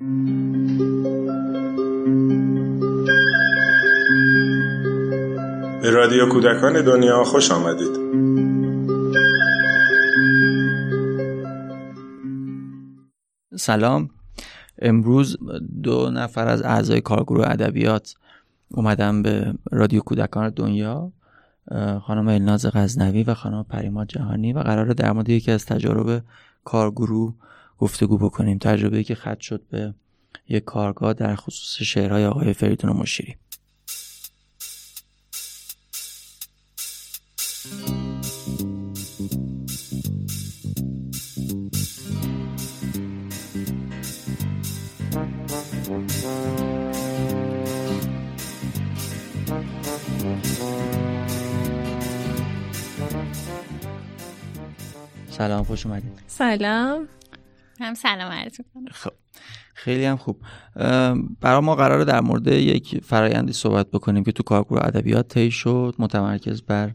به رادیو کودکان دنیا خوش آمدید. سلام. امروز دو نفر از اعضای کارگروه ادبیات اومدم به رادیو کودکان دنیا خانم الناز غزنوی و خانم پریما جهانی و قرار در مورد یکی از تجارب کارگروه گفتگو بکنیم. تجربه که خط شد به یک کارگاه در خصوص شعرهای آقای فریدون مشیری. سلام خوش اومدید. سلام. هم سلام عرض خب خیلی هم خوب. برای ما قرار در مورد یک فرایندی صحبت بکنیم که تو کارگروه ادبیات طی شد متمرکز بر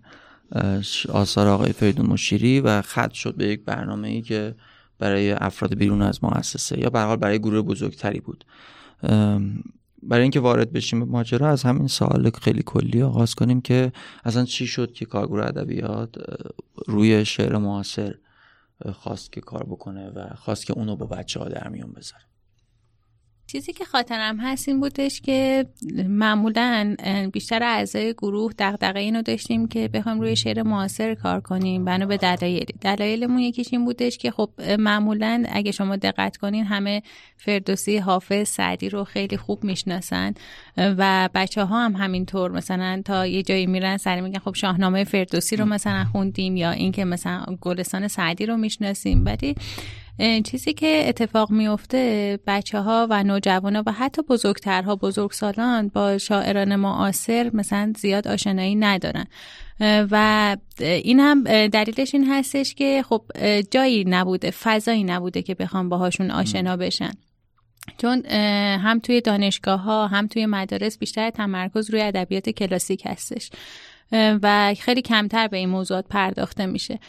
آثار آقای فریدون مشیری و خط شد به یک برنامه ای که برای افراد بیرون از مؤسسه یا به حال برای گروه بزرگتری بود. برای اینکه وارد بشیم به ماجرا از همین سوال خیلی کلی آغاز کنیم که اصلا چی شد که کارگروه ادبیات روی شعر معاصر خواست که کار بکنه و خواست که اونو با بچه ها در میون بذاره. چیزی که خاطرم هست این بودش که معمولا بیشتر اعضای گروه دغدغه اینو داشتیم که بخوایم روی شعر معاصر کار کنیم بنا به دلایلی دلایلمون یکیش این بودش که خب معمولا اگه شما دقت کنین همه فردوسی حافظ سعدی رو خیلی خوب می‌شناسن و بچه ها هم همینطور. مثلا تا یه جایی میرن سری میگن خب شاهنامه فردوسی رو مثلا خوندیم یا اینکه مثلا گلستان سعدی رو می‌شناسیم. ولی چیزی که اتفاق میفته بچه ها و نوجوان و حتی بزرگترها بزرگسالان با شاعران معاصر مثلا زیاد آشنایی ندارن. و این هم دلیلش این هستش که خب جایی نبوده فضایی نبوده که بخوام باهاشون آشنا بشن. چون هم توی دانشگاه ها هم توی مدارس بیشتر تمرکز روی ادبیات کلاسیک هستش. و خیلی کمتر به این موضوعات پرداخته میشه.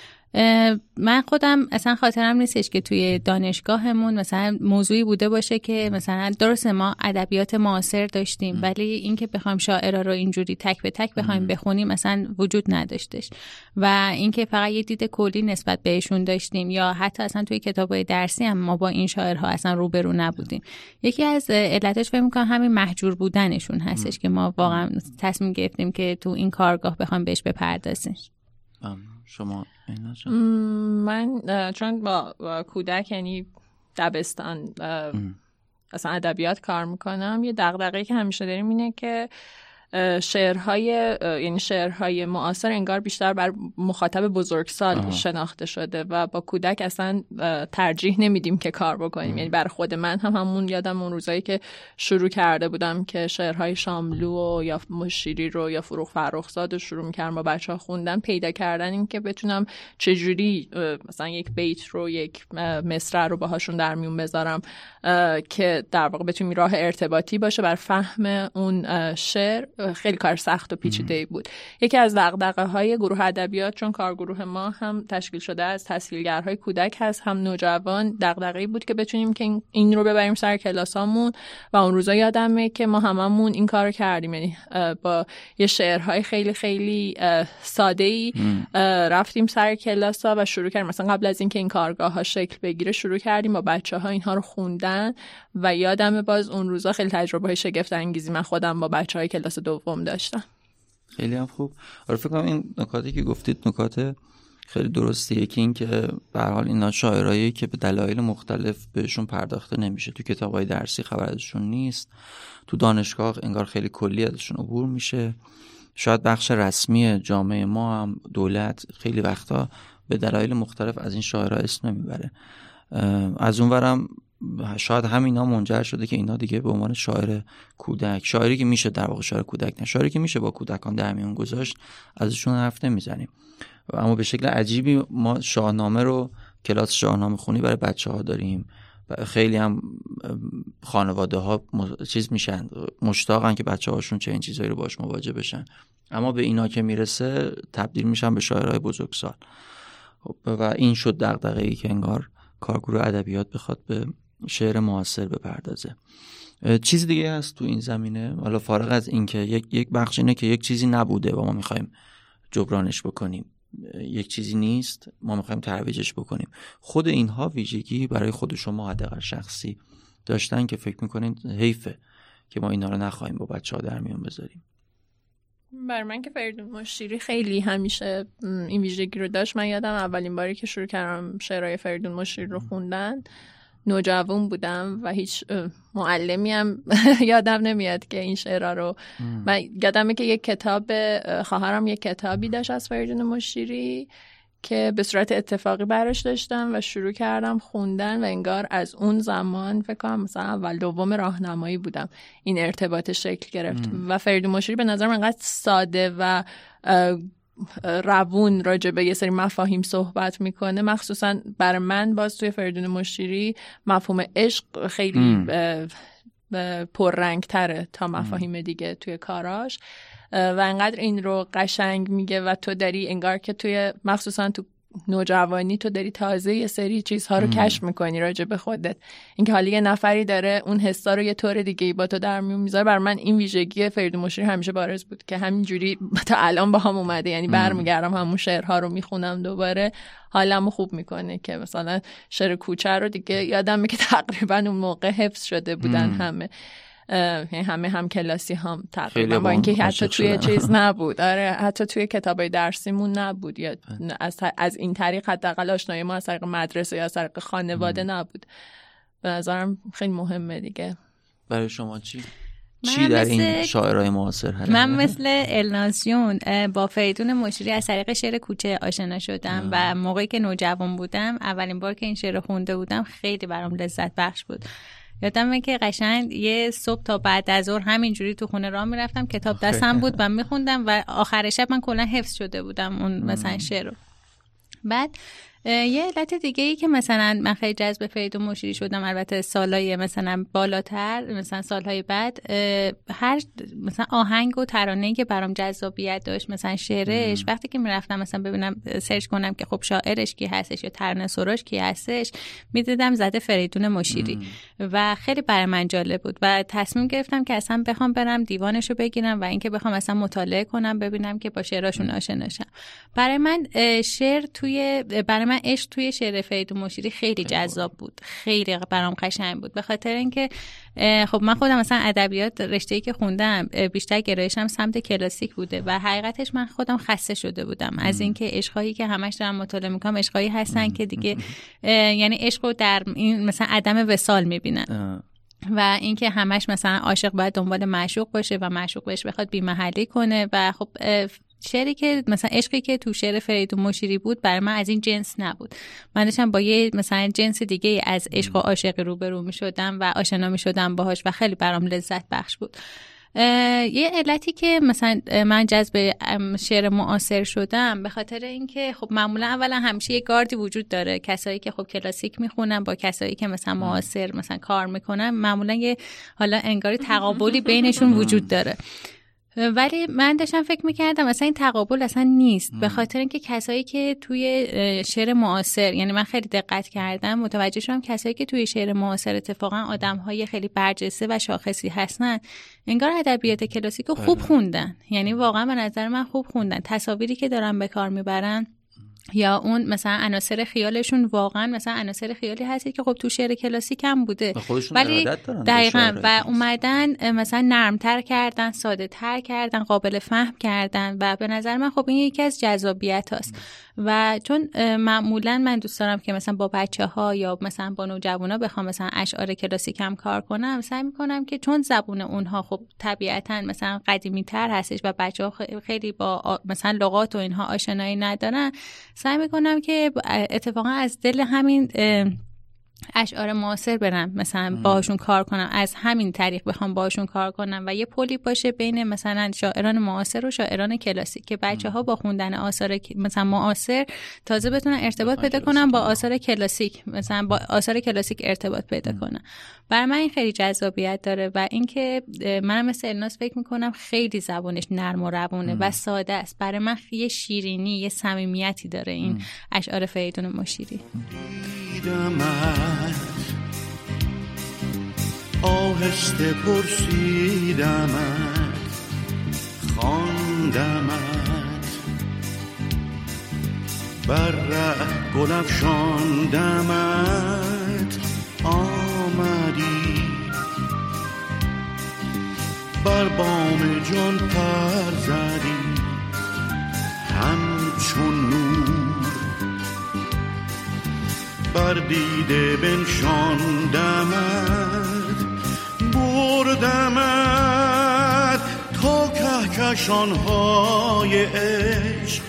من خودم اصلا خاطرم نیستش که توی دانشگاهمون مثلا موضوعی بوده باشه که مثلا درست ما ادبیات معاصر داشتیم ولی اینکه بخوایم شاعرا رو اینجوری تک به تک بخوایم بخونیم مثلا وجود نداشتش. و اینکه فقط یه دید کلی نسبت بهشون داشتیم یا حتی اصلا توی کتابای درسی هم ما با این شاعرها اصلا روبرو نبودیم. یکی از علتش فکر می‌کنم همین محجور بودنشون هستش که ما واقعا تصمیم گرفتیم که تو این کارگاه بخوایم بهش بپردازیم. شما من چون با, کودک یعنی دبستان اصلا ادبیات کار می‌کنم یه دغدغه‌ای که همیشه داریم اینه که شعرهای یعنی شعرهای معاصر انگار بیشتر بر مخاطب بزرگسال شناخته شده و با کودک اصلا ترجیح نمیدیم که کار بکنیم. یعنی بر خود من هم همون یادم اون روزایی که شروع کرده بودم که شعرهای شاملو و یا مشیری رو یا فروغ فرخزاد رو شروع می‌کردم با بچه ها خوندن. پیدا کردن این که بتونم چجوری مثلا یک بیت رو یک مصرع رو باهاشون در میون بذارم که در واقع بتونیم راه ارتباطی باشه بر فهم اون شعر. خیلی کار سخت و پیچیده بود. یکی از دغدغه های گروه ادبیات چون کارگروه ما هم تشکیل شده از تسهیلگرهای کودک هست هم نوجوان دغدغه‌ای بود که بتونیم که این رو ببریم سر کلاسامون و اون روزا یادمه که ما هممون این کار کردیم. یعنی با یه شعرهای خیلی خیلی ساده ای رفتیم سر کلاسا و شروع کردیم. مثلا قبل از اینکه این کارگاه ها شکل بگیره شروع کردیم با بچه ها اینها رو خوندن و یادم باز اون روزا خیلی تجربه های شگفت انگیزی من خودم با بچه های کلاس دوم داشتم. خیلی هم خوب. آره فکر کنم این نکاتی که گفتید نکات خیلی درسته یکی این که به حال اینا شاعرایی که به دلایل مختلف بهشون پرداخته نمیشه. تو کتابای درسی خبر ازشون نیست. تو دانشگاه انگار خیلی کلی ازشون عبور میشه. شاید بخش رسمی جامعه ما هم دولت خیلی وقتا به دلایل مختلف از این شاعرها اسم نمی‌بره. از اونورم شاید همینا منجر شده که اینا دیگه به عنوان شاعر کودک شاعری که میشه در واقع شاعر کودک نه شاعری که میشه با کودکان در میون گذاشت ازشون حرف نمی‌زنیم. اما به شکل عجیبی ما شاهنامه رو کلاس شاهنامه خونی برای بچه ها داریم و خیلی هم خانواده ها چیز میشن مشتاقن که بچه هاشون چه این چیزهایی رو باش مواجه بشن. اما به اینا که می‌رسه تبدیل میشن به شاعرهای بزرگسال. خب، و این شد دغدغه‌ای که انگار کارگروه ادبیات بخواد به شعر معاصر بپردازه. چیز دیگه هست تو این زمینه. حالا فارغ از اینکه یک یک بخش اینه که یک چیزی نبوده و ما می‌خوایم جبرانش بکنیم. یک چیزی نیست ما می‌خوایم ترویجش بکنیم. خود اینها ویژگی برای خود شما حداقل شخصی داشتن که فکر می‌کنین حیفه که ما اینا رو نخواهیم با بچه ها در میون بذاریم. بر من که فریدون مشیری خیلی همیشه این ویژگی رو داشت. من یادم اولین باری که شروع کردم شعرهای فریدون مشیری رو خوندن نوجوان بودم و هیچ معلمی هم یادم نمیاد که این شعرها رو. من یادمه که یک کتاب خواهرم یک کتابی داشت از فریدون مشیری که به صورت اتفاقی براش داشتم و شروع کردم خوندن و انگار از اون زمان فکر کنم مثلا اول دوم راهنمایی بودم. این ارتباط شکل گرفت. و فریدون مشیری به نظر من انقدر ساده و روون راجع به یه سری مفاهیم صحبت می‌کنه. مخصوصا برای من باز توی فریدون مشیری مفهوم عشق خیلی پررنگ تره تا مفاهیم دیگه توی کاراش. و انقدر این رو قشنگ میگه و تو داری انگار که توی مخصوصا تو نوجوانی تو داری تازه یه سری چیزها رو کشف می‌کنی راجع به خودت. اینکه حالا یه نفری داره اون حسا رو یه طور دیگه با تو در میون می‌ذاره بر من این ویژگی فرید مشیر همیشه بارز بود که همینجوری تا الان با هم اومده. یعنی برمیگردم همون شعرها رو می‌خونم دوباره. حالمو خوب می‌کنه که مثلا شعر کوچه رو دیگه یادم که تقریبا اون موقع حفظ شده بودن همه. همه هم کلاسی هم تقریبا با اینکه حتی توی چیز نبود. آره حتی توی کتابای درسیمون نبود. یا از, از این طریق حداقل آشنایی ما از طریق مدرسه یا از طریق خانواده نبود. به نظرم خیلی مهمه دیگه. برای شما چی؟ چی در این شاعرای معاصر هست من مثل الناسیون با فریدون مشیری از طریق شعر کوچه آشنا شدم و موقعی که نوجوان بودم اولین بار که این شعر خونده بودم خیلی برام لذت بخش بود. یادمه که قشنگ یه صبح تا بعد از ظهر همینجوری تو خونه راه می‌رفتم کتاب دستم بود و میخوندم و آخر شب من کلا حفظ شده بودم اون مثلا شعر رو. بعد یه علت دیگه ای که مثلا من خیلی جذب فرید و مشیری شدم البته سالهای مثلا بالاتر مثلا سالهای بعد هر مثلا آهنگ و ترانه که برام جذابیت داشت مثلا شعرش وقتی که می‌رفتم مثلا ببینم سرچ کنم که خب شاعرش کی هستش یا ترانه سروش کی هستش می‌دیدم زده فریدون مشیری. و خیلی برای من جالب بود. و تصمیم گرفتم که اصلا بخوام برم دیوانش رو بگیرم و اینکه بخوام اصلا مطالعه کنم ببینم که با شعراشون آشنا شم. برای من شعر توی برای من عشق توی شعر فرید مشیری خیلی جذاب بود. خیلی برام قشنگ بود. به خاطر اینکه خب من خودم مثلا ادبیات رشته که خوندم بیشتر گرایشم سمت کلاسیک بوده و حقیقتش من خودم خسته شده بودم. از اینکه عشقایی که همش دارم مطالعه می‌کنم عشقایی هستن که دیگه یعنی عشق رو در این مثلا عدم وسال می‌بینن. و اینکه همش مثلا عاشق باید دنبال معشوق باشه و معشوق بهش بخواد بیمحلی کنه و خب شعری که مثلا عشقی که تو شعر فرید مشیری بود برای من از این جنس نبود. من داشتم با یه مثلا جنس دیگه از عشق و عاشقی روبرو می شدم و آشنا می شدم باهاش و خیلی برام لذت بخش بود. یه علتی که مثلا من جذب شعر معاصر شدم به خاطر اینکه خب معمولا اولا همیشه یه گاردی وجود داره. کسایی که خب کلاسیک می‌خونن با کسایی که مثلا معاصر مثلا کار می‌کنن معمولا یه حالا انگاری تقابلی بینشون وجود داره. ولی من داشتم فکر می‌کردم اصلا این تقابل اصلا نیست. به خاطر اینکه کسایی که توی شعر معاصر یعنی من خیلی دقت کردم متوجه شدم کسایی که توی شعر معاصر اتفاقا آدم های خیلی برجسته و شاخصی هستن انگار ادبیات کلاسیک رو خوب بله. خوندن. یعنی واقعا به نظر من خوب خوندن. تصاویری که دارن به کار می‌برن یا اون مثلا عناصر خیالشون واقعا مثلا عناصر خیالی هستی که خب تو شعر کلاسیک هم بوده. ولی دقیقا و اومدن مثلا نرمتر کردن ساده تر کردن قابل فهم کردن و به نظر من خب این یکی از جذابیت هست و چون معمولا من دوست دارم که مثلا با بچه ها یا مثلا با نوجوانا بخوام مثلا اشعار کلاسیک هم کار کنم سعی می‌کنم که چون زبون اونها خب طبیعتا مثلا قدیمی تر هستش و بچه ها خیلی با مثلا لغات و اینها آشنایی ندارن سعی می‌کنم که اتفاقا از دل همین اشعار معاصر برم مثلا باهاشون کار کنم از همین طریق بخوام باهاشون کار کنم و یه پلی باشه بین مثلا شاعران معاصر و شاعران کلاسیک که بچه ها با خوندن آثار مثلا معاصر تازه بتونن ارتباط پیدا کنن با آثار کلاسیک مثلا با آثار کلاسیک ارتباط پیدا کنن. برای من این خیلی جذابیت داره و اینکه منم مثل الناس فکر می‌کنم خیلی زبانش نرم و روونه و ساده است. برای من یه شیرینی یه صمیمیتی داره این اشعار فریدون مشیری. آهسته پرسیدمت خواندمت. بر ره گل افشاندمت آمدی. بر بام جان پر زدی همچون نور بر دیده بنشاندمت بردمت تا کهکشانهای عشق.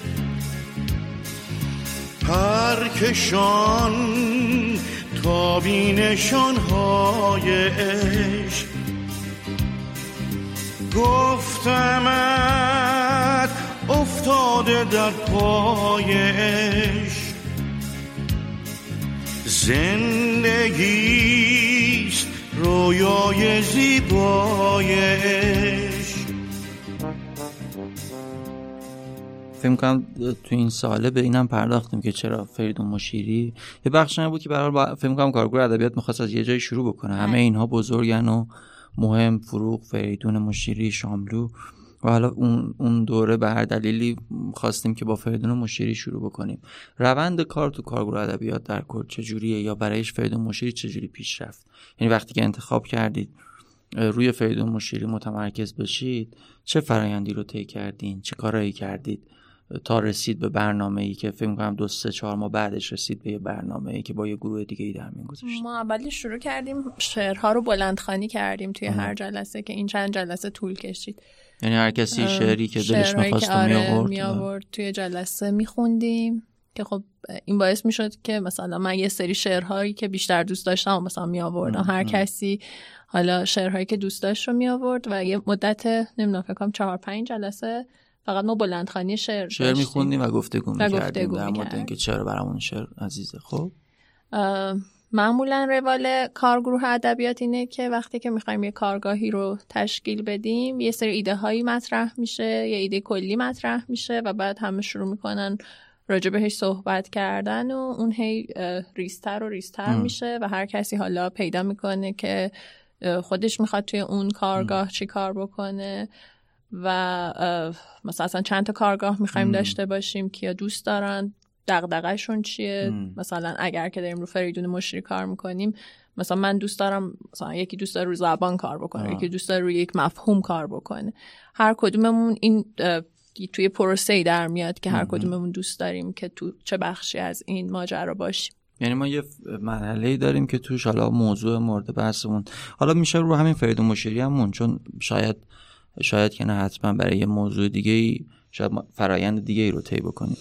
پرکشان تا بینشانهای عشق. گفتمت افتاده در پای عشق. زندگیست رویای زیبای فکر کنم تو این ساله به اینم پرداختیم که چرا فریدون مشیری یه بخش بود که برای با... فکر کنم کارگروه ادبیات می‌خواست از یه جایی شروع بکنه. همه بله. اینها بزرگن و مهم فروغ فریدون مشیری شاملو. و حالا اون اون دوره به هر دلیلی خواستیم که با فریدون مشیری شروع بکنیم. روند کار تو کارگروه ادبیات در کل چجوریه یا برایش فریدون مشیری چجوری پیش رفت؟ یعنی وقتی که انتخاب کردید روی فریدون مشیری متمرکز بشید چه فرایندی رو طی کردین؟ چه کارایی کردید؟ تا رسید به برنامه ای که فکر کنم دو سه چهار ماه بعدش رسید به یه برنامه ای که با یه گروه دیگه ای در میون گذاشت ما اولی شروع کردیم شعرها رو بلندخانی کردیم توی هر جلسه که این چند جلسه طول کشید. یعنی هر کسی شعری که دلش می‌خواست آره می آورد توی جلسه میخوندیم که خب این باعث می‌شد که مثلا من یه سری شعرهایی که بیشتر دوست داشتم مثلا می آوردم هر کسی حالا شعرهایی که دوست داشت رو می آورد و یه مدت نمی‌دونم فکر کنم چهار پنج جلسه فقط ما بلندخانی شعر شعر میخوندیم و گفتگو می‌کردیم در مورد اینکه چرا برامون شعر عزیزه. خب؟ معمولا روال کارگروه ادبیات اینه که وقتی که می‌خوایم یه کارگاهی رو تشکیل بدیم یه سری ایده هایی مطرح میشه یه ایده کلی مطرح میشه و بعد همه شروع می‌کنن راجع بهش صحبت کردن و اون هی ریستر و ریستر میشه و هر کسی حالا پیدا می‌کنه که خودش می‌خواد توی اون کارگاه چی کار بکنه و مثلا چند تا کارگاه می‌خوایم داشته باشیم که دوست دارن. دغدغه‌شون چیه؟ مثلا اگر که داریم رو فریدون مشری کار می‌کنیم مثلا من دوست دارم مثلا یکی دوست داره رو زبان کار بکنه یکی دوست داره روی یک مفهوم کار بکنه. هر کدوممون این توی پروسه در میاد که هر کدوممون دوست داریم که تو چه بخشی از این ماجرا باشیم. یعنی ما یه مرحله ای داریم که توش حالا موضوع مورد بحثمون. حالا میشه رو همین فریدون مشیری همون چون شاید شاید که نه حتما برای یه موضوع دیگه ای شاید فرایند دیگه ای رو طی بکنیم.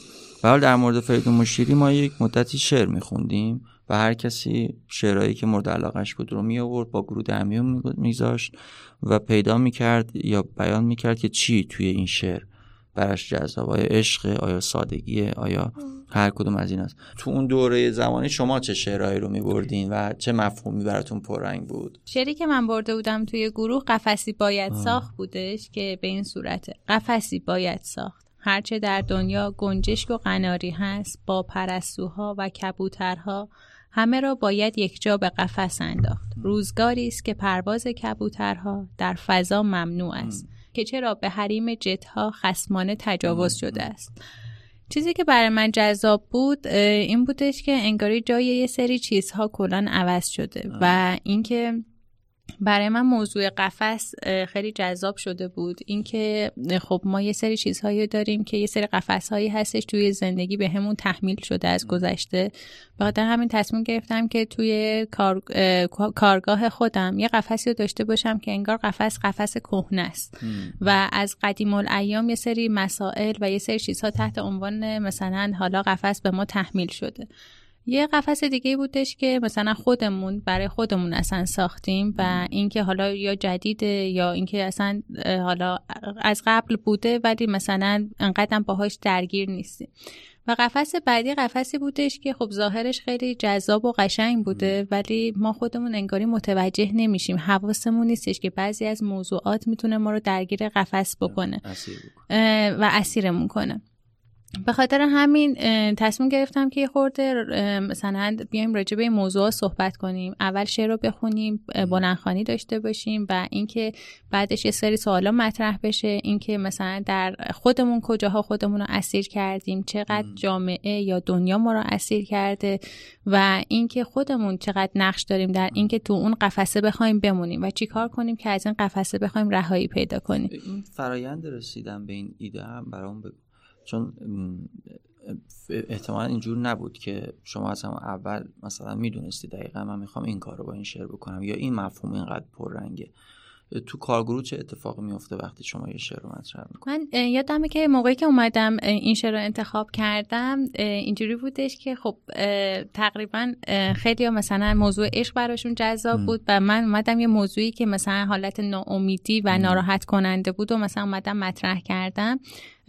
حال در مورد فریدون مشیری ما یک مدتی شعر میخوندیم و هر کسی شعرهایی که مورد علاقش بود رو می آورد با گروه در میون میذاشت و پیدا می‌کرد یا بیان می‌کرد که چی توی این شعر براش جذاب آیا عشق آیا سادگیه آیا هر کدوم از این است. تو اون دوره زمانی شما چه شعرهایی رو میبردین و چه مفهومی براتون پررنگ بود؟ شعری که من برده بودم توی گروه قفسی باید ساخت بودش که به این صورته قفسی باید ساخت. هرچه در دنیا گنجشک و قناری هست با پرستوها و کبوترها همه را باید یک جا به قفس انداخت. روزگاری است که پرواز کبوترها در فضا ممنوع است که چرا به حریم جتها خسمانه تجاوز شده است. چیزی که برای من جذاب بود این بودش که انگاری جای یه سری چیزها کلا عوض شده و اینکه برای من موضوع قفس خیلی جذاب شده بود. اینکه خب ما یه سری چیزهایی داریم که یه سری قفس هایی هستش توی زندگی به همون تحمیل شده از گذشته. بخاطر همین تصمیم گرفتم که توی کار... کارگاه خودم یه قفسی رو داشته باشم که انگار قفس قفس کهنه است. و از قدیم الایام یه سری مسائل و یه سری چیزها تحت عنوان مثلا حالا قفس به ما تحمیل شده. یه قفس دیگه بودش که مثلا خودمون برای خودمون اصلا ساختیم و اینکه حالا یا جدیده یا اینکه اصلا حالا از قبل بوده ولی مثلا انقدر باهاش درگیر نیستیم. و قفس بعدی قفسی بودش که خب ظاهرش خیلی جذاب و قشنگ بوده ولی ما خودمون انگاری متوجه نمیشیم. حواسمون نیستش که بعضی از موضوعات می‌تونه ما رو درگیر قفس بکنه. و اسیرمون کنه. به خاطر همین تصمیم گرفتم که یه خورده مثلا بیایم راجع به این موضوع صحبت کنیم. اول شعر رو بخونیم بلندخانی داشته باشیم و اینکه بعدش یه سری سوالا مطرح بشه. اینکه مثلا در خودمون کجاها خودمون رو اسیر کردیم چقدر جامعه یا دنیا ما رو اسیر کرده و اینکه خودمون چقدر نقش داریم در اینکه تو اون قفسه بخوایم بمونیم و چیکار کنیم که از این قفسه بخوایم رهایی پیدا کنیم. این فرایند رسیدن به این ایده هم برام بگو. چون احتمالا اینجور نبود که شما از هم اول مثلا می‌دونستی دقیقا من می‌خوام این کار رو با این شعر بکنم یا این مفهوم اینقدر پررنگه. تو کارگروه چه اتفاقی میفته وقتی شما یه شعر رو مطرح من یادمه که موقعی که اومدم این شعر رو انتخاب کردم اینجوری بودش که خب تقریبا خیلی مثلا موضوع عشق براشون جذاب بود و من اومدم یه موضوعی که مثلا حالت ناامیدی و ناراحت کننده بود و مثلا اومدم مطرح کردم.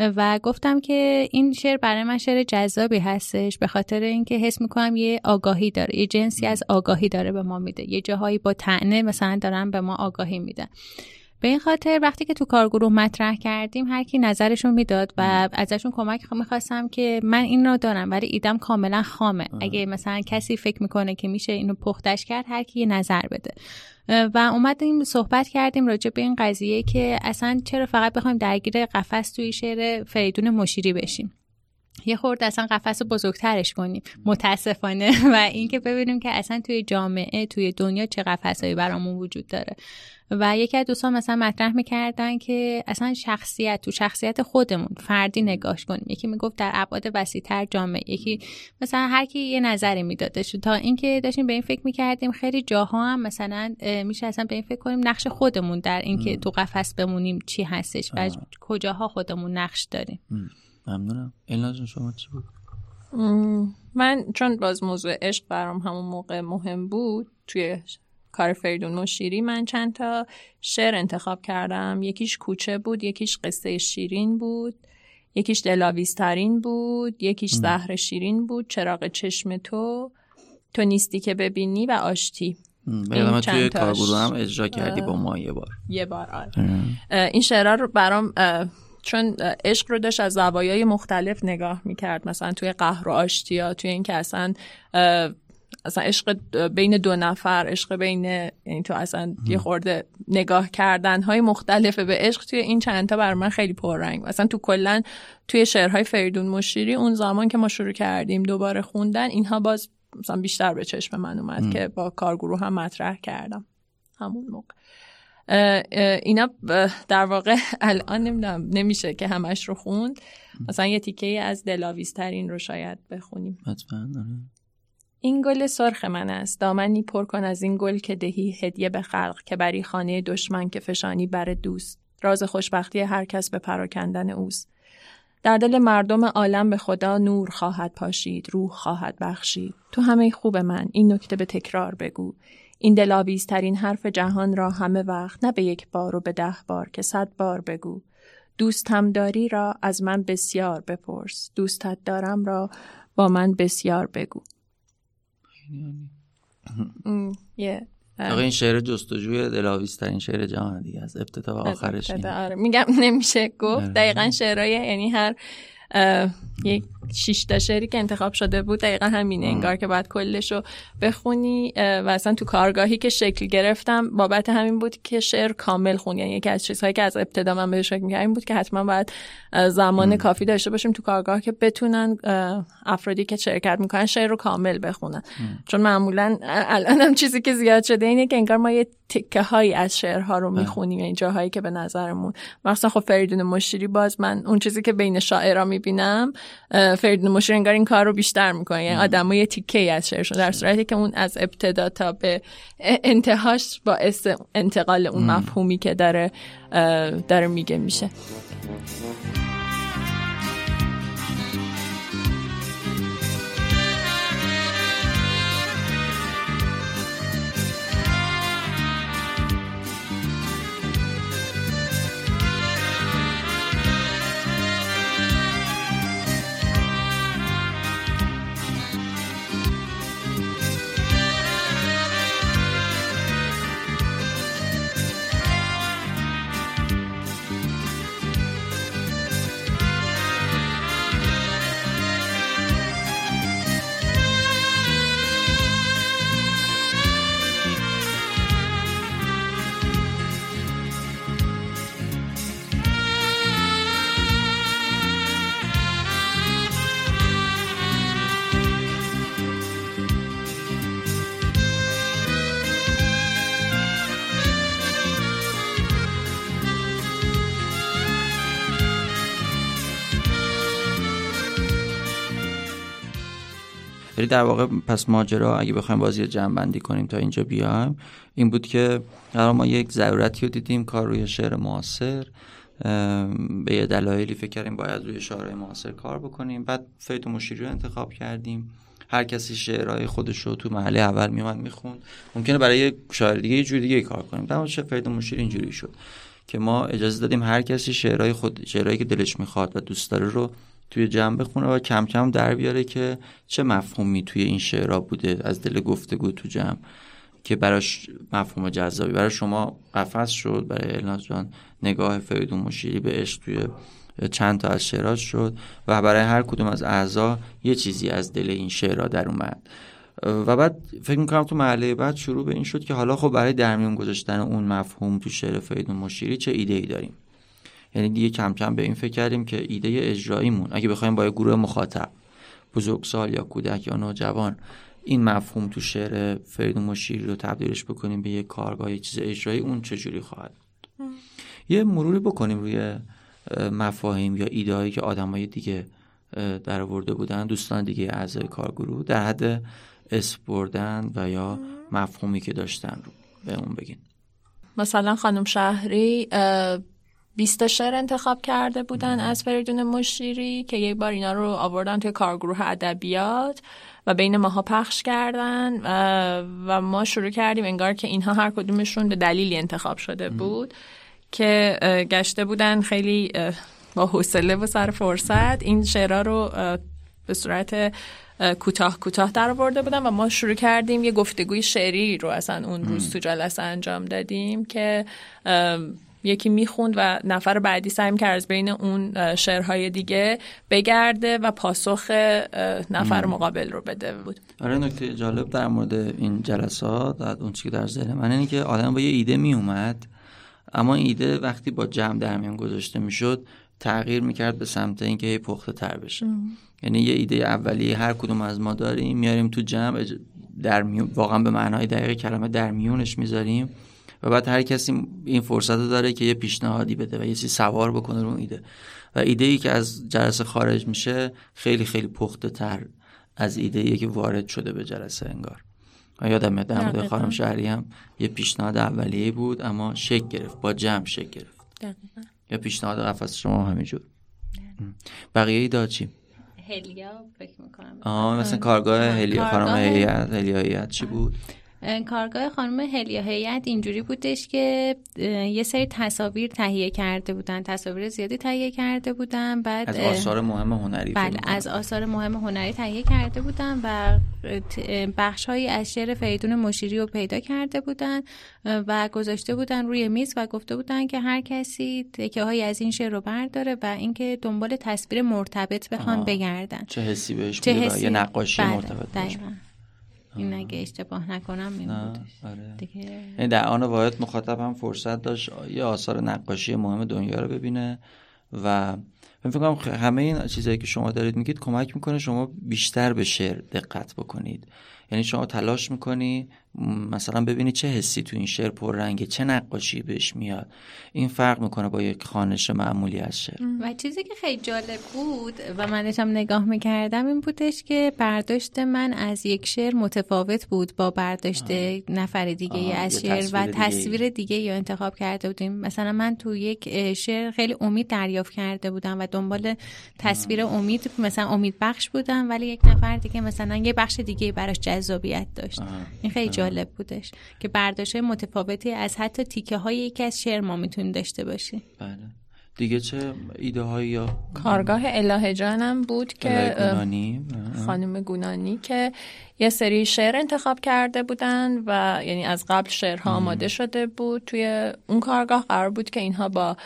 و گفتم که این شعر برای من شعر جذابی هستش به خاطر اینکه حس می‌کنم یه آگاهی داره یه جنسی از آگاهی داره به ما میده. یه جاهایی با تعنه مثلا دارن به ما آگاهی میدن. به این خاطر وقتی که تو کارگروه مطرح کردیم هر کی نظرشون می‌داد و ازشون کمک می‌خواستم که من این رو دارم ولی ایدم کاملا خامه. اگه مثلا کسی فکر می‌کنه که میشه اینو پختش کرد هر کی یه نظر بده. و اومدیم صحبت کردیم راجع به این قضیه که اصلا چرا فقط بخوایم درگیر قفس توی شعر فریدون مشیری بشیم. یه خورده اصلا قفس رو بزرگترش کنیم. متاسفانه. و اینکه ببینیم که اصلا توی جامعه توی دنیا چه قفسهایی برامون وجود داره. و یکی از دوستان مثلا مطرح می‌کردن که اصلا شخصیت تو شخصیت خودمون فردی نگاش کنیم. یکی می‌گفت در ابعاد وسیعتر جامعه. یکی مثلا هر کی یه نظری می‌داده. تا اینکه داشتیم به این فکر می‌کردیم خیلی جاها هم مثلا میشه اصلا به این فکر کنیم نقش خودمون در اینکه تو قفس بمونیم چی هستش و کجاها خودمون نقش داریم. ممنونم. الناز شما چی بود؟ من چون باز موضوع عشق برام همون موقع مهم بود توی کار فریدون مشیری من چند تا شعر انتخاب کردم. یکیش کوچه بود یکیش قصه شیرین بود یکیش دلاویزترین بود یکیش زهر شیرین بود چراغ چشم تو تو نیستی که ببینی و آشتی. این توی کارگروه هم اجرا کردی با ما یه بار. یه بار آره. این شعرها رو برام چون عشق رو داشت از زوایای مختلف نگاه می‌کرد مثلا توی قهر و آشتیا توی این که اصلا اصلا عشق بین دو نفر عشق بین یعنی تو اصلا یه خورده نگاه کردن های مختلف به عشق توی این چند تا بر من خیلی پررنگ. اصلا تو کلا توی شعرهای فریدون مشیری اون زمان که ما شروع کردیم دوباره خوندن اینها باز مثلا بیشتر به چشم من اومد که با کارگروه هم مطرح کردم. همون موقع. اینا در واقع الان نمی‌دونم نمیشه که همش رو خوند. مثلا یه تیکه از دلاویزترین رو شاید بخونیم. آره. این گل سرخ من است. دامنی پر کن از این گل که دهی. هدیه به خلق که بری خانه دشمن که فشانی بر دوست. راز خوشبختی هر کس به پراکندن اوست. در دل مردم عالم به خدا نور خواهد پاشید روح خواهد بخشید. تو همه خوب من. این نکته به تکرار بگو. این دلاویزترین حرف جهان را همه وقت نه به یک بار و به ده بار که صد بار بگو. دوست هم داری را از من بسیار بپرس. دوستت دارم را با من بسیار بگو. یه این شعر جستجوی دلاویزترین شعر جهان دیگه از ابتدا و آخرش آره. میگم نمیشه گفت. آره. دقیقا شعرهای یعنی هر یک شیش تا شعری که انتخاب شده بود دقیقا همینه انگار که باید کلش رو بخونی و اصلا تو کارگاهی که شکل گرفتم بابت همین بود که شعر کامل خون. یعنی یکی از چیزهایی که از ابتدا من بهش فکر می‌کردم بود که حتما باید زمان کافی داشته باشیم تو کارگاه که بتونن افرادی که شرکت می‌کنن شعر رو کامل بخونن. چون معمولا الان هم چیزی که زیاد شده اینه که انگار ما یه تکه هایی از شعرها رو می‌خونیم یعنی جاهایی که به نظرمون. مثلا خب فریدون مشیری باز من اون چیزی که بین شاعرها می‌بینم فریدون مشیر انگار این کار رو بیشتر می‌کنه. یعنی آدم یه تیکه از شعرشون در صورتی که اون از ابتدا تا به انتهاش باعث انتقال اون مفهومی که داره داره میگه میشه. ولی در واقع پس ماجرا اگه بخوایم بازی جنبندی کنیم تا اینجا بیایم این بود که ما یک ضرورتی رو دیدیم کار روی شعر معاصر به یه دلایلی فکر کردیم باید روی شعرهای معاصر کار بکنیم. بعد فیت مشیری رو انتخاب کردیم. هر کسی شعرهای خودش رو تو محله اول میومد می‌خوند. ممکنه برای شاعر دیگه یه جوری دیگه کار کنیم. در فرید مشیری اینجوری شد که ما اجازه دادیم هر کسی شعرهای خود شعرهایی که دلش می‌خواد و دوست داره رو توی جمع بخونه و کم کم در بیاره که چه مفهومی توی این شعرها بوده از دل گفتگو تو جمع که براش مفهوم جذابی. برای شما قفس شد برای الناز جان نگاه فریدون مشیری به عشق توی چند تا از شعرات شد و برای هر کدوم از اعضا یه چیزی از دل این شعرها در اومد. و بعد فکر می‌کنم تو محله بعد شروع به این شد که حالا خب برای درمیون گذاشتن اون مفهوم تو شعر فریدون مشیری چه ایده ای داریم؟ یعنی دیگه کم کم به این فکر کردیم که ایده اجراییمون. اگه بخوایم با یه گروه مخاطب بزرگسال یا کودک یا نوجوان این مفهوم تو شعر فریدون مشیری رو تبدیلش بکنیم به یه کارگاه یه چیز اجرایی اون چجوری خواهد یه مروری بکنیم روی مفاهیم یا ایده که آدمای دیگه در آورده بودن دوستان دیگه اعضای کارگروه در حد اسپردن و یا مفهومی که داشتن رو به اون بگین. مثلا خانم شهری بیست شعر انتخاب کرده بودن از فریدون مشیری که یک بار اینا رو آوردن توی کارگروه ادبیات و بین ماها پخش کردن و ما شروع کردیم انگار که اینها هر کدومشون به دلیلی انتخاب شده بود که گشته بودن خیلی با حوصله و سر فرصت. این شعرها رو به صورت کوتاه کوتاه در آورده بودن و ما شروع کردیم یه گفتگوی شعری رو اصلا اون روز تو جلسه انجام دادیم که یکی می‌خوند و نفر بعدی سعی کرد از بین اون شعرهای دیگه بگرده و پاسخ نفر مقابل رو بده بود. آره نکته جالب در مورد این جلسات اون چیزی که در ذهن من اینه که آدم با یه ایده میومد اما این ایده وقتی با جمع در میان گذاشته می‌شد تغییر می‌کرد به سمت اینکه هی پخته تر بشه. یعنی یه ایده اولیه هر کدوم از ما داریم میاریم تو جمع در میون واقعا به معنای دقیق کلمه در میونش می‌ذاریم. و بعد هر کسی این فرصت رو داره که یه پیشنهادی بده و یه چیزی سوار بکنه رو ایده. و ایده ای که از جلسه خارج میشه خیلی خیلی پخته تر از ایده ای که وارد شده به جلسه انگار. و یادم در مورد خانم شهری هم یه پیشنهاد اولیه بود اما شک گرفت با جمع شک گرفت. دقیقا. یا پیشنهاد قفص شما همینجور. بقیه ای داد چی؟ هلیا فکر می‌کنم. آه مثلا کارگاه هلیا خانم هلیا چی بود؟ کارگاه خانم هلیا هیئت اینجوری بودش که یه سری تصاویر تهیه کرده بودن. تصاویر زیادی تهیه کرده بودن بعد از آثار مهم هنری بله از آثار مهم هنری تهیه کرده بودن و بخش هایی از شعر فریدون مشیری رو پیدا کرده بودن و گذاشته بودن روی میز و گفته بودن که هر کسی تکه های از این شعر رو برداره و اینکه دنبال تصویر مرتبط بخوان بگردن. چه حسی بهش چه حسی... یه نقاشی بله. مرتبط این اگه اشتباه نکنم این آره. یعنی در آن واحد مخاطب هم فرصت داشت یه آثار نقاشی مهم دنیا رو ببینه و من فکر کنم همه این چیزایی که شما دارید میگید کمک می‌کنه شما بیشتر به شعر دقت بکنید. یعنی شما تلاش می‌کنی مثلا ببینی چه حسی تو این شعر پررنگه چه نقاشی بهش میاد. این فرق می‌کنه با یک خانش معمولی از شعر. و چیزی که خیلی جالب بود و من داشتم نگاه می‌کردم این بودش که برداشت من از یک شعر متفاوت بود با برداشت نفر دیگه از شعر و تصویر دیگه یا انتخاب کرده بودیم. مثلا من تو یک شعر خیلی امید دریافت کرده بودم و دنبال تصویر امید مثلا امید بخش بودم ولی یک نفر دیگه مثلا یه بخش دیگه براش جذابیت داشت. این خیلی جالب بودش که برداشت متفاوتی از حتی تیکه های یکی از شعر ما می‌تونیم داشته باشیم. بله. دیگه چه ایده هایی یا کارگاه اله جانم بود که گونانی. خانم گونانی که یه سری شعر انتخاب کرده بودن و یعنی از قبل شعرها آماده شده بود. توی اون کارگاه قرار بود که اینها با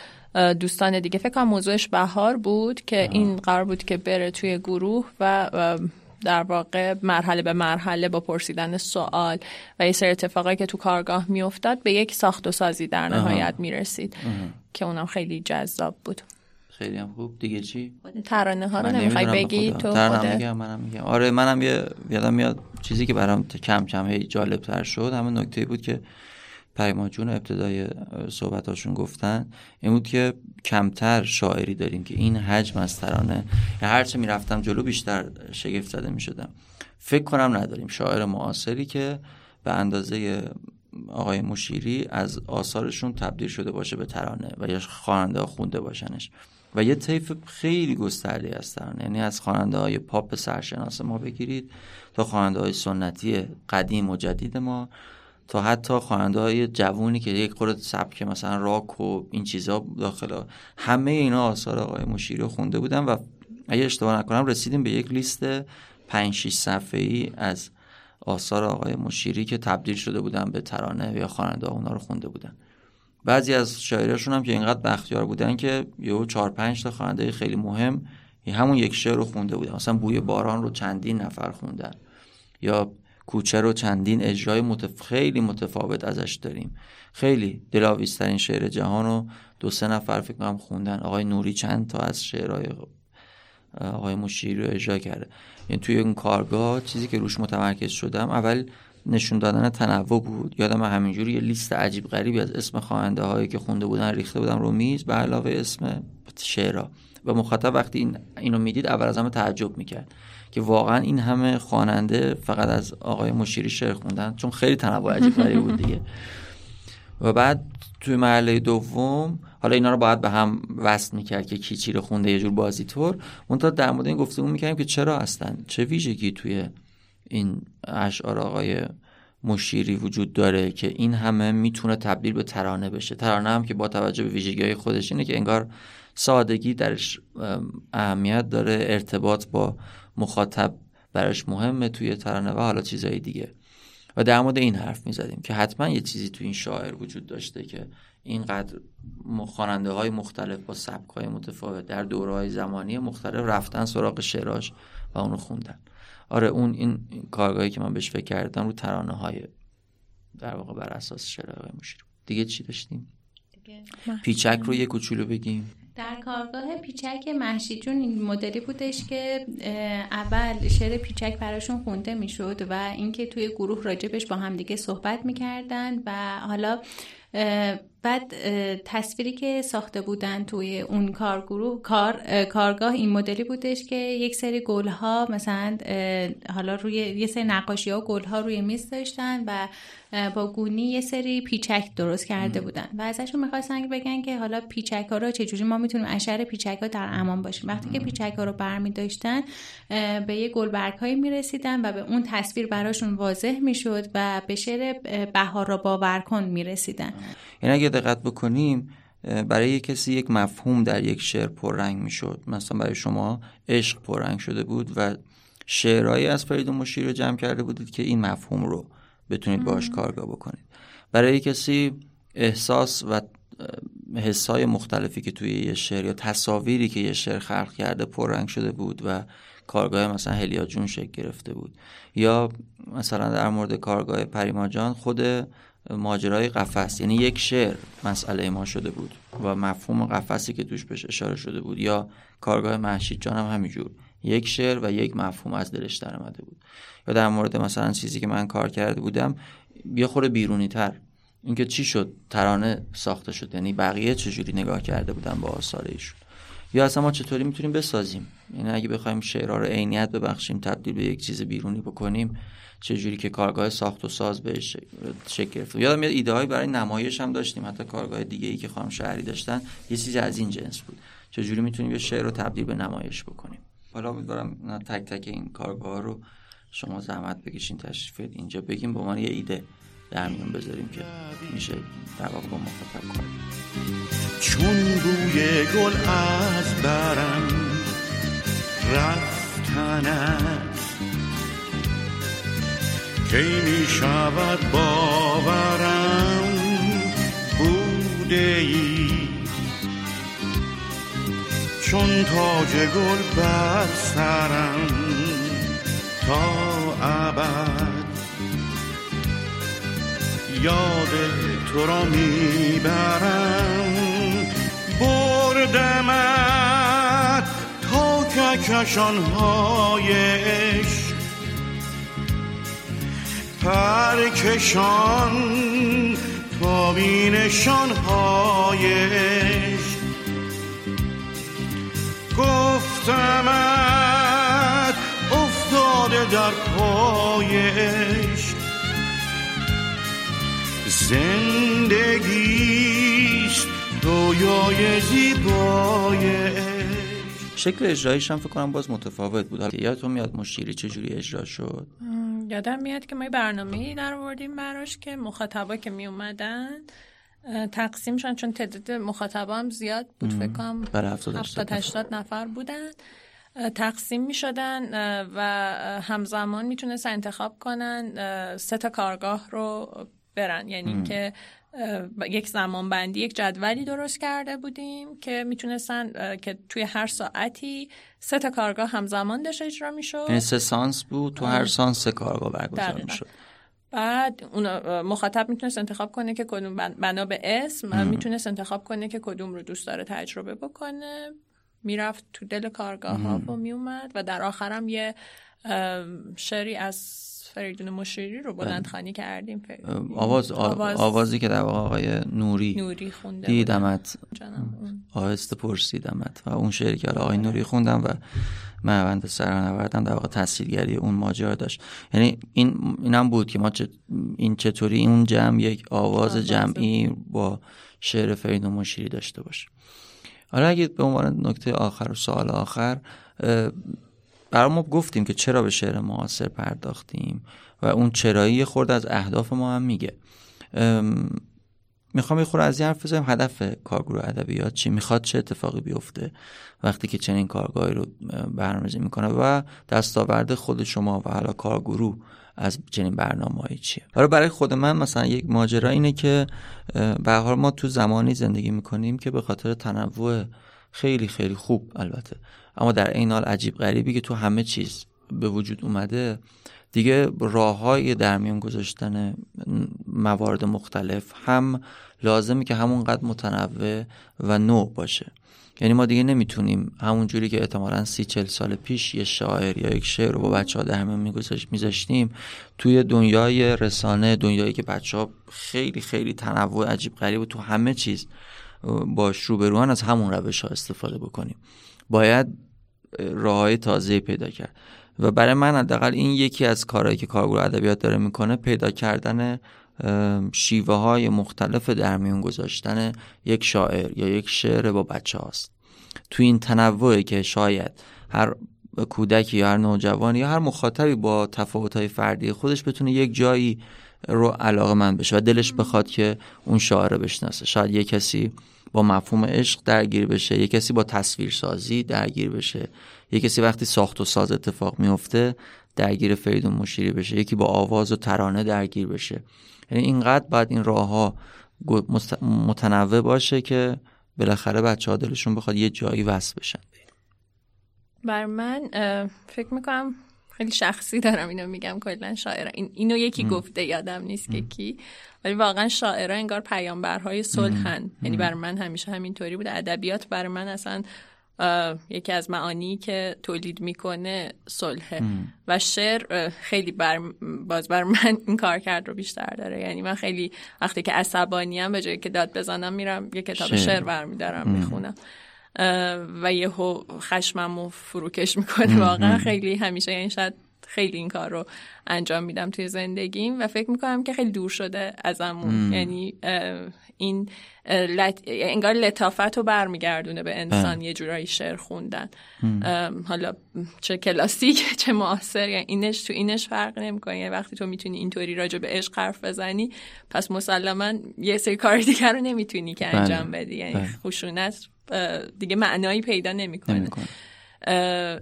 دوستان دیگه فکر کنم موضوعش بهار بود که این قرار بود که بره توی گروه و در واقع مرحله به مرحله با پرسیدن سوال و یه سری اتفاقایی که تو کارگاه میافتاد به یک ساخت و سازی در نهایت می‌رسید که اونم خیلی جذاب بود. خیلی هم خوب. دیگه چی؟ ترانه ها رو نمی‌خوای بگی؟ تو خودت؟ میگم منم میگم. آره منم یه یادم میاد چیزی که برام کم کم هی جالب تر شد. همون نکته بود که پیما جون ابتدای صحبتاشون گفتن این بود که کمتر شاعری داریم که این حجم از ترانه. هرچه می‌رفتم جلو بیشتر شگفت زده می‌شدم. فکر کنم نداریم. شاعر معاصری که به اندازه آقای مشیری از آثارشون تبدیل شده باشه به ترانه و یا خواننده خونده باشنش. و یه طیف خیلی گسترده هستن یعنی از خواننده های پاپ سرشناس ما بگیرید تا خواننده های سنتی قدیم و جدید ما تا حتی خواننده های جوونی که یک خورده سبک مثلا راک و این چیزا داخل همه اینا آثار آقای مشیری رو خونده بودن و اگه اشتباه نکنم رسیدیم به یک لیست 5 6 صفحه ای از آثار آقای مشیری که تبدیل شده بودن به ترانه یا خواننده اونا رو خونده بودن. بعضی از شاعراشون هم که اینقدر بختیار بودن که یهو چهار پنج تا خواننده خیلی مهم همون یک شعر رو خونده بودن. مثلا بوی باران رو چندین نفر خوندن یا کوچه رو چندین اجرای متف... خیلی متفاوت ازش داریم. خیلی دلاویزترین شعر جهان رو دو سه نفر فکر کنم خوندن. آقای نوری چند تا از شعرهای آقای مشیری رو اجرا کرده. یعنی توی اون کارگاه چیزی که روش متمرکز شدم اول نشون دادن تنوع بود. یادم همینجوری یه لیست عجیب غریبی از اسم خواننده هایی که خونده بودن ریخته بودم رو میز به علاوه اسم شعرها. و مخاطب وقتی این اینو می‌دید اول از همه تعجب می‌کرد. که واقعا این همه خواننده فقط از آقای مشیری شعر خوندن چون خیلی تنوع عجیب بود دیگه. و بعد توی مرحله دوم حالا اینا رو باید به هم وصل می‌کرد که کی چی رو خونده یه جور بازی طور تا در مورد این گفتگو می‌کردیم که چرا هستن چه ویژگی توی این اشعار آقای مشیری وجود داره که این همه می‌تونه تبدیل به ترانه بشه؟ ترانه هم که با توجه به ویژگی های خودش اینه که انگار سادگی درش اهمیت داره ارتباط با مخاطب براش مهمه توی ترانه و حالا چیزهای دیگه. و در مورد این حرف می‌زدیم که حتما یه چیزی تو این شاعر وجود داشته که اینقدر خواننده های مختلف با سبک های متفاوت در دوره های زمانی مختلف رفتن سراغ شعراش و اونو خوندن. آره اون این, کارگاهی که من بهش فکر کردم رو ترانه های در واقع بر اساس شعرهای مشیر دیگه چی داشتیم؟ پیچک رو یه کوچولو بگیم. در کارگاه پیچک محشی جون این مدلی بودش که اول شعر پیچک براشون خونده می‌شد و اینکه توی گروه راجبش با همدیگه صحبت می‌کردن و حالا بعد تصویری که ساخته بودن توی اون کارگروه کار کارگاه این مدلی بودش که یک سری گلها مثلا حالا روی یه سری نقاشی ها گلها روی میز داشتن و با گونی یه سری پیچک درست کرده بودن. و ازشون می‌خواستن بگن که حالا پیچک ها رو چجوری ما می‌تونیم اشر پیچک ها در امان باشیم. وقتی که پیچک ها رو برمی داشتن به یه گلبرگ هایی می‌رسیدن و به اون تصویر براشون واضح می‌شد و به شعر بهار را باور کن می‌رسیدن. یعنی اگه دقت بکنیم برای کسی یک مفهوم در یک شعر پررنگ می‌شد. مثلا برای شما عشق پررنگ شده بود و شعرهایی از فرید مشیر رو جمع کرده بودید که این مفهوم رو بتونید باش کارگاه بکنید. برای کسی احساس و حسای مختلفی که توی یه شعر یا تصاویری که یه شعر خلق کرده پررنگ شده بود و کارگاه مثلا هلیا جون شکل گرفته بود. یا مثلا در مورد کارگاه پریما جان خود ماجرای قفس یعنی یک شعر مسئله ما شده بود و مفهوم قفسی که توش بهش اشاره شده بود یا کارگاه محشید جان هم همینجور. یک شعر و یک مفهوم از دلش در آمده بود. یا در مورد مثلا چیزی که من کار کرده بودم یه خورده بیرونی تر. اینکه چی شد؟ ترانه ساخته شد. یعنی بقیه چجوری نگاه کرده بودن با آثار ایشون یا اصلا ما چطوری می‌تونیم بسازیم؟ یعنی اگه بخوایم شعرها رو عینیت ببخشیم تبدیل به یک چیز بیرونی بکنیم چجوری که کارگاه ساخت و ساز بهش شکل گرفت یادم میاد ایده هایی برای نمایش هم داشتیم. حتی کارگاه دیگه ای که خانم شهری داشتن یه چیزی از این جنس بود. چجوری می‌تونیم یه شعر رو تبدیل به نمایش بکنیم؟ حالا امیدوارم تک تک این کارگاه رو شما زحمت بکشین تشریف اینجا بگیم به عنوان یه ایده در میون بذاریم که میشه در واقع با مخاطب کار چون بوی گل از برم رفتن کی می شود باورم بوده ای؟ چون تاج گل بر سرم تا ابد. یاد تو را می‌برم بردمت تا ککشان هایش پرکشان تا بینشان هایش گفتمت افتاده در پایش زندگیست رویای زیبایش شکل اجرایش هم فکر کنم باز متفاوت بود. یادتون میاد مشیری چجوری اجرا شد؟ یادم میاد که ما برنامه در آوردیم براش که مخاطبا که می اومدن تقسیم شدن چون تعداد مخاطبا هم زیاد بود فکر کنم 70 80 نفر. بودن. تقسیم می شدن و همزمان می‌تونست انتخاب کنن سه تا کارگاه رو برن. یعنی که یک زمان بندی یک جدولی درست کرده بودیم که می‌تونستن که توی هر ساعتی سه تا کارگاه همزمان داشت اجرا می‌شد. یعنی سه سانس بود تو هر سانس سه کارگاه برگزار می‌شد. بعد اون مخاطب می‌تونست انتخاب کنه که کدوم بنا به اسم می‌تونست انتخاب کنه که کدوم رو دوست داره تجربه بکنه. می‌رفت تو دل کارگاه ها و میومد و در آخرم یه شعری از فریدون مشیری رو بلند بله. خانی کردیم. آواز, آواز. آوازی که در واقع آقای نوری نوری خونده دیدمت. آهسته پرسیدمت. و اون شعری که آقای نوری خوندم و محوند سرانوردم در واقع تاثیرگری اون ماجرا داشت. یعنی این اینم بود که ما این چطوری اون جمع یک آواز جمعی با شعر فریدون مشیری داشته باشه. حالا اگه به عنوان نکته آخر و سوال آخر برای ما گفتیم که چرا به شعر معاصر پرداختیم و اون چرایی خورد از اهداف ما هم میگه. می‌خوام یه خورده از این حرف بزنیم. هدف کارگروه ادبیات چی؟ می‌خواد چه اتفاقی بیفته وقتی که چنین کارگاهی رو برنامه‌ریزی می‌کنه و دستاورد خود شما و حالا کارگروه از چنین برنامه‌ای چیه؟ حالا برای خود من مثلا یک ماجرا اینه که به حال ما تو زمانی زندگی می‌کنیم که به خاطر تنوع خیلی خیلی خوب البته. اما در این حال عجیب غریبی که تو همه چیز به وجود اومده دیگه راه های در میون گذاشتن موارد مختلف هم لازمه که همونقدر متنوع و نوع باشه. یعنی ما دیگه نمی‌تونیم همون جوری که احتمالا سی چل سال پیش یه شاعر یا یک شعر رو با بچه ها در میون میذاشتیم توی دنیای رسانه دنیایی که بچه ها خیلی خیلی تنوع عجیب غریب و تو همه چیز باش روبروان از همون روش ها استفاده بکنیم. باید راه های تازه پیدا کرد. و برای من حداقل این یکی از کارهایی که کارگروه ادبیات داره می‌کنه پیدا کردن شیوه های مختلف در میون گذاشتن یک شاعر یا یک شعر با بچه هاست. تو این تنوعی که شاید هر کودکی یا هر نوجوانی یا هر مخاطبی با تفاوت های فردی خودش بتونه یک جایی رو علاقه من بشه و دلش بخواد که اون شاعر بشناسه. شاید یه کسی با مفهوم عشق درگیر بشه یه کسی با تصویرسازی درگیر بشه یه کسی وقتی ساخت و ساز اتفاق میفته درگیر فریدون مشیری بشه یکی با آواز و ترانه درگیر بشه. یعنی اینقدر باید این راه ها متنوع باشه که بالاخره بچه ها دلشون بخواد یه جایی وصل بشن. بر من فکر می‌کنم خیلی شخصی دارم اینو میگم کلا شاعر. این اینو یکی گفته یادم نیست که کی. ولی واقعا شاعرها انگار پیامبرهای صلحن. یعنی بر من همیشه همینطوری بوده ادبیات بر من اصلا یکی از معانی که تولید می‌کنه صلحه. و شعر خیلی بر باز بر من این کار کرد رو بیشتر داره. یعنی من خیلی وقتی که عصبانیم به جایی که داد بزنم میرم یه کتاب شعر, شعر برمیدارم می‌خونم. و یه خشمم رو فروکش می‌کنه. واقعا خیلی همیشه یعنی شاید خیلی این کار رو انجام میدم توی زندگیم و فکر می‌کنم که خیلی دور شده ازمون. یعنی این لط... انگار لطافت رو برمیگردونه به انسان یه جورایی شعر خوندن. حالا چه کلاسیک چه معاصر یعنی اینش تو اینش فرق نمی‌کنه. یعنی وقتی تو می‌تونی اینطوری راجع به عشق حرف بزنی پس مسلما یه سری کار دیگر رو نمی‌تونی که بله. انجام بدی. یعنی بله. خشونت دیگه معنایی پیدا نمی‌کنه.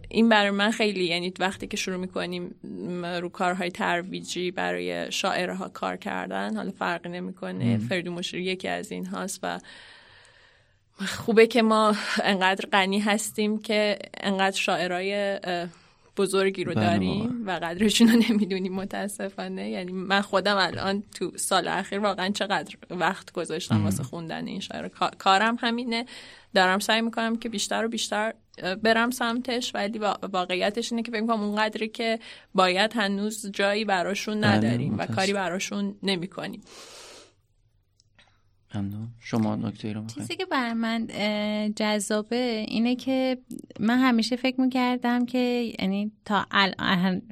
این برای من خیلی یعنی وقتی که شروع می‌کنیم رو کارهای ترویجی برای شاعرها کار کردن حالا فرقی نمی‌کنه. فردو مشیر یکی از این هاست و خوبه که ما انقدر غنی هستیم که انقدر شاعرای بزرگی رو بله داریم و قدرشون رو نمی‌دونیم متاسفانه. یعنی من خودم الان تو سال اخیر واقعا چقدر وقت گذاشتم واسه خوندن این شعر کارم همینه. دارم سعی می‌کنم که بیشتر و بیشتر برم سمتش ولی واقعیتش اینه که فکر کنم اونقدری که باید هنوز جایی براشون بله، نداریم و کاری براشون نمی‌کنیم. ممنون. شما نکته رو چیزی که برای من جذابه اینه که من همیشه فکر می‌کردم که یعنی تا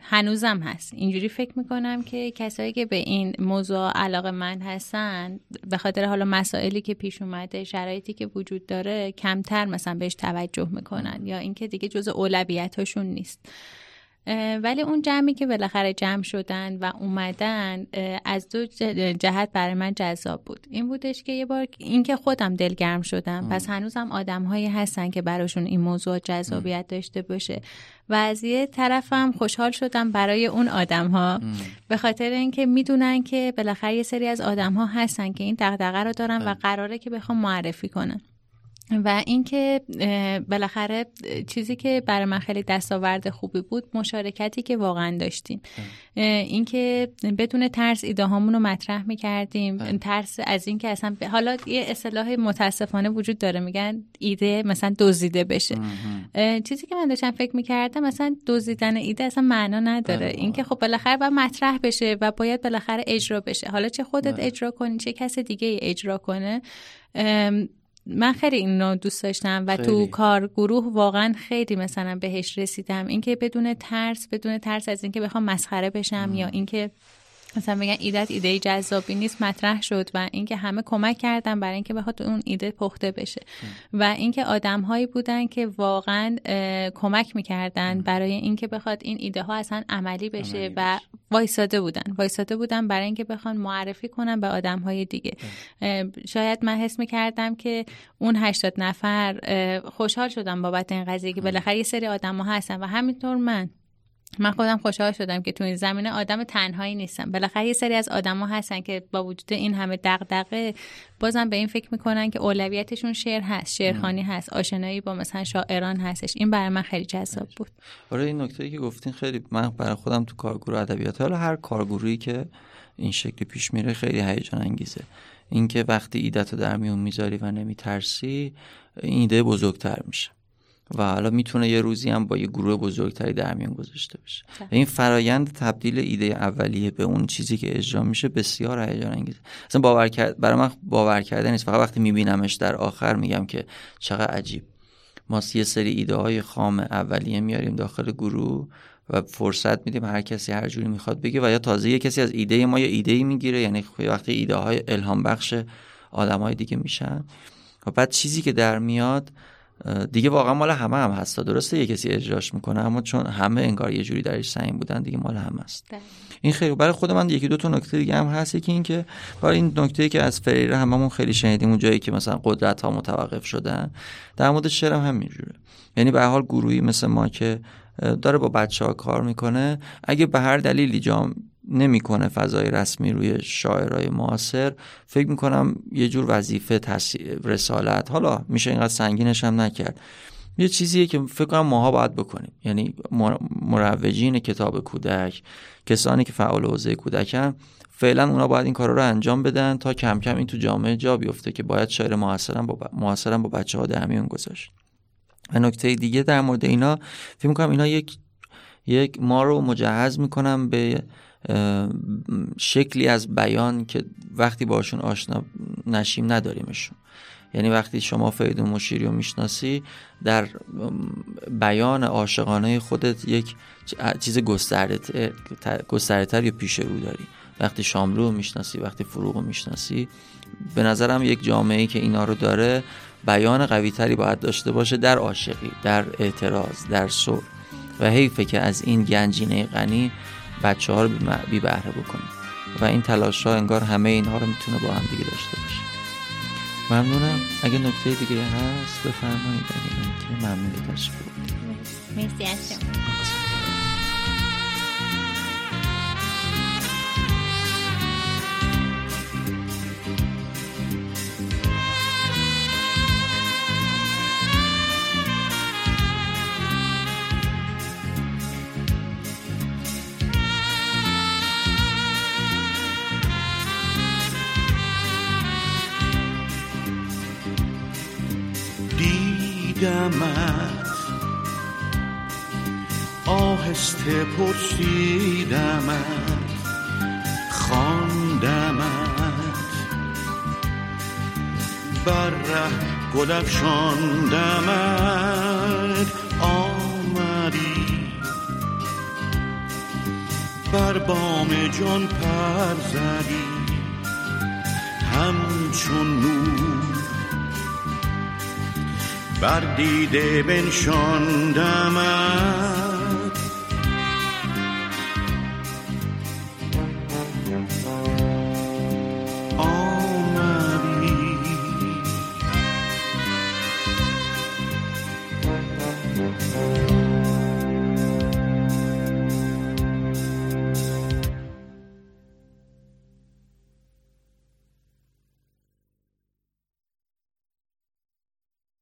هنوزم هست. اینجوری فکر می‌کنم که کسایی که به این موضوع علاقه من هستن به خاطر حالا مسائلی که پیش اومده شرایطی که وجود داره کمتر مثلا بهش توجه می‌کنن یا اینکه دیگه جز اولویتاشون نیست. ولی اون جمعی که بالاخره جمع شدن و اومدن از دو جهت برای من جذاب بود. این بودش که یه بار اینکه خودم دلگرم شدم. پس هنوزم آدم هایی هستن که براشون این موضوع جذابیت داشته باشه. و از یه طرفم خوشحال شدم برای اون آدم ها به خاطر اینکه می‌دونن که بالاخره یه سری از آدم ها هستن که این دغدغه رو دارن و قراره که بخوام معرفی کنن. و اینکه بالاخره چیزی که برای من خیلی دستاورد خوبی بود مشارکتی که واقعا داشتیم. اینکه بدون ترس ایده هامون رو مطرح می‌کردیم. ترس از اینکه اصلا حالا یه اصطلاح متاسفانه وجود داره. میگن ایده مثلا دزدیده بشه. چیزی که من داشتم فکر می‌کردم مثلا دزدیدن ایده اصلا معنا نداره. اینکه خب بالاخره باید مطرح بشه و باید بالاخره اجرا بشه. حالا چه خودت بله. اجرا کنی؟ چه کس دیگه اجرا کنه؟ من خیلی این رو دوست داشتم و تو کار گروه واقعا خیلی مثلا بهش رسیدم. اینکه بدون ترس بدون ترس از اینکه بخوام مسخره بشم یا اینکه مثلا میگن ایدت ایده جذابی نیست مطرح شد و اینکه همه کمک کردن برای اینکه بخواد اون ایده پخته بشه. و اینکه آدم هایی بودن که واقعا کمک می‌کردن برای اینکه بخواد این ایده ها اصلا عملی بشه و وایساده بودن. وایساده بودن برای اینکه بخوان معرفی کنن به آدم های دیگه شاید من حس می‌کردم که اون 80 نفر خوشحال شدم بابت این قضیه که بالاخره یه سری آدم ها هستن و همینطور من. من خودم خوشحال شدم که تو این زمینه آدم تنهایی نیستم. بالاخره یه سری از آدما هستن که با وجود این همه دغدغه بازم به این فکر می‌کنن که اولویتشون شعر هست شعرخانی هست آشنایی با مثلا شاعران هستش. این برای من خیلی جذاب بود. آره این نکته که گفتین خیلی من برای خودم تو کارگروه ادبیات حالا هر کارگروهی که این شکلی پیش میره خیلی هیجان انگیزه. اینکه وقتی ایدت رو در میون می‌ذاری و نمیترسی این ایده بزرگتر میشه. و حالا می‌تونه یه روزی هم با یه گروه بزرگتری در میان گذاشته بشه و این فرایند تبدیل ایده اولیه به اون چیزی که اجرا میشه بسیار هیجان انگیزه اصلا باور کرد برای من باور کرده نیست. فقط وقتی میبینمش در آخر میگم که چقدر عجیب. ما یه سری ایده های خام اولیه میاریم داخل گروه و فرصت میدیم هر کسی هر جوری می‌خواد بگه و یا تازه یه کسی از ایده ما یه ایده می‌گیره. یعنی وقتی ایده های الهام بخش آدم های دیگه میشن. و بعد چیزی که در میاد دیگه واقعا مال همه هم هست. درسته یه کسی اجراش می‌کنه اما چون همه انگار یه جوری درش سعیم بودن دیگه مال همه است. این خیلی برای خود من یکی دو تا نکته دیگه هم هست. که این که برای این نکته که از فریره هممون خیلی شنیدیم اون جایی که مثلا قدرت ها متوقف شدن در مورد شعر هم همینجوره. یعنی به حال گروهی مثل ما که داره با بچه ها کار می‌کنه اگه به هر دلیلی جام نمی‌کنه فضای رسمی روی شاعرای معاصر. فکر می‌کنم یه جور وظیفه رسالت. حالا میشه اینقدر سنگینش هم نکرد. یه چیزیه که فکر کنم ماها باید بکنیم. یعنی مروجین کتاب کودک کسانی که فعال حوزه کودکن فعلا اونا باید این کارا رو انجام بدن تا کم کم این تو جامعه جا بیفته که باید شاعر معاصرم با. با بچه ها در میون گذاشت. و نکته دیگه در مورد اینا فکر می‌کنم اینا یک یک ما رو مجهز می‌کنم به شکلی از بیان که وقتی باشون آشنا نشیم نداریمشون. یعنی وقتی شما فریدون مشیری رو می‌شناسی در بیان عاشقانه خودت یک چیز گسترده تر یا پیش رو داری. وقتی شاملو می‌شناسی وقتی فروغ رو می‌شناسی به نظرم یک جامعه که اینا رو داره بیان قوی تری باید داشته باشه در عاشقی در اعتراض در صلح. و حیفه که از این گنجینه غنی بچه ها رو بی بهره بکنیم و این تلاش ها انگار همه اینها رو می‌تونه با هم دیگه داشته باشه. ممنونم. اگه نکته دیگه هست بفرمایید. اگه که ممنون تشریف مرسی از شما دیدمت آهسته پرسیدمت خواندمت بر ره گل افشاندمت آمدی. بر بام جان پر زدی همچون نور. بر دیده بنشاندمت.